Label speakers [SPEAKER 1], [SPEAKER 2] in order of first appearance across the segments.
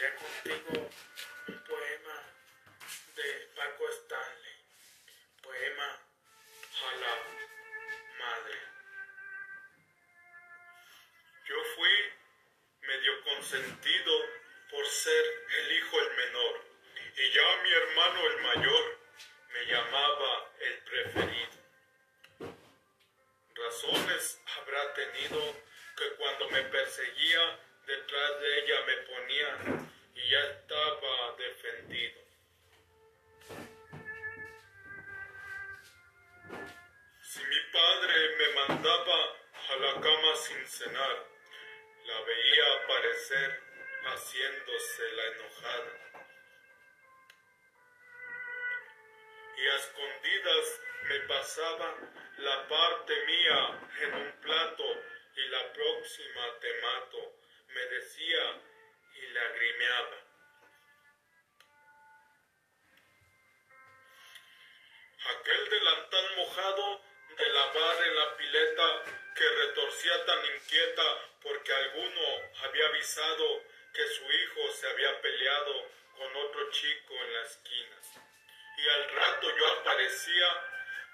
[SPEAKER 1] compartiré contigo un poema de Paco Stanley, poema a la madre. Yo fui medio consentido por ser el hijo el menor, y ya mi hermano el mayor me llamaba el preferido. Razones habrá tenido que cuando me perseguía detrás de ella me ponía y ya estaba defendido. Si mi padre me mandaba a la cama sin cenar, la veía aparecer haciéndose la enojada. Y a escondidas me pasaba la parte mía en un plato y la próxima te mato, Aquel delantal mojado de lavar en la pileta que retorcía tan inquieta porque alguno había avisado que su hijo se había peleado con otro chico en la esquina. Y al rato yo aparecía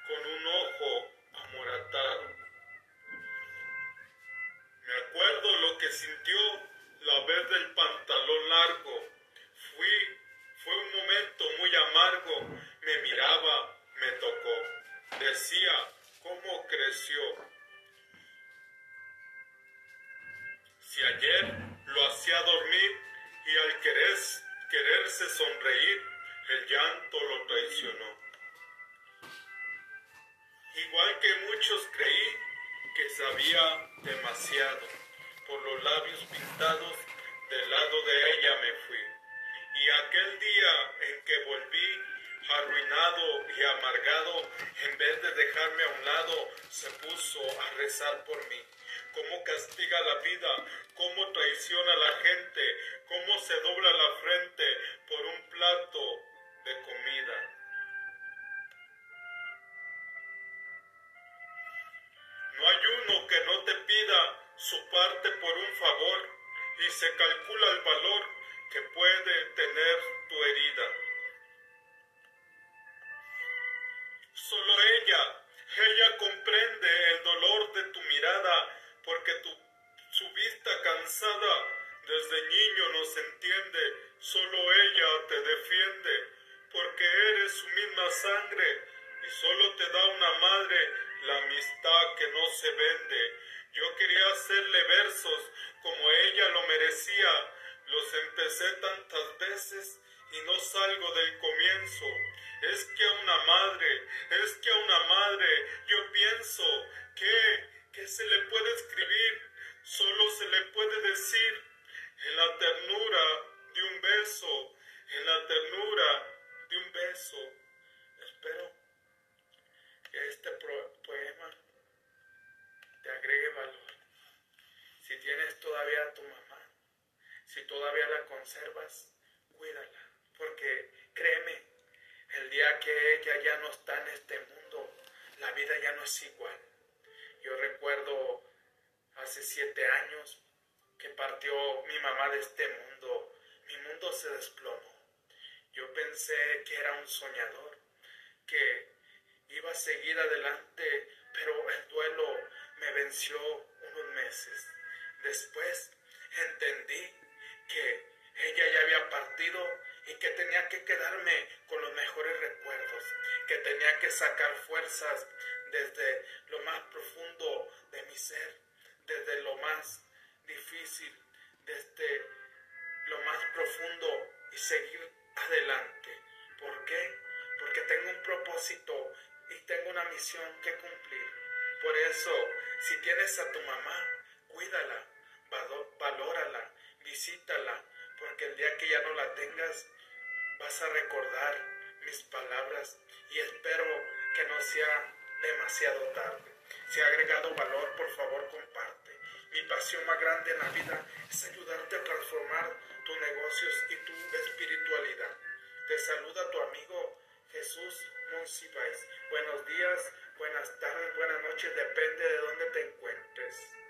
[SPEAKER 1] con un ojo amoratado. Me acuerdo lo que sintió vez del pantalón largo. Fui, fue un momento muy amargo. Me miraba, me tocó. Decía cómo creció. Si ayer lo hacía dormir y al querer, quererse sonreír, el llanto lo traicionó. Igual que muchos creí que sabía demasiado. Por los labios pintados del lado de ella me fui. Y aquel día en que volví arruinado y amargado, en vez de dejarme a un lado, se puso a rezar por mí. Cómo castiga la vida, cómo traiciona a la gente, cómo se dobla la frente por un plato de comida. No hay uno que no te pida su parte por un favor y se calcula el valor que puede tener tu herida. Solo ella, ella comprende el dolor de tu mirada porque tu, su vista cansada desde niño nos entiende, solo ella te defiende porque eres su misma sangre y solo te da una madre la amistad que no se vende. Yo quería hacerle versos como ella lo merecía, los empecé tantas veces y no salgo del comienzo. Es que a una madre, es que a una madre, yo pienso que, que se le puede escribir, solo se le puede decir en la ternura de un beso, en la ternura de un beso. Espero que este poema te agregue valor. Si tienes todavía a tu mamá, si todavía la conservas, cuídala, porque créeme, el día que ella ya no está en este mundo, la vida ya no es igual. Yo recuerdo hace siete años que partió mi mamá de este mundo, mi mundo se desplomó. Yo pensé que era un soñador, que iba a seguir adelante, pero el duelo me venció unos meses. Después entendí que ella ya había partido y que tenía que quedarme con los mejores recuerdos, que tenía que sacar fuerzas desde lo más profundo de mi ser, desde lo más difícil, desde lo más profundo y seguir adelante. ¿Por qué? Porque tengo un propósito y tengo una misión que cumplir. Por eso, si tienes a tu mamá, cuídala, valórala, visítala, porque el día que ya no la tengas, vas a recordar mis palabras y espero que no sea demasiado tarde. Si ha agregado valor, por favor comparte. Mi pasión más grande en la vida es ayudarte a transformar tus negocios y tu espiritualidad. Te saluda tu amigo Jesús Monsiváis. Buenos días, buenas tardes, buenas noches, depende de dónde te encuentres.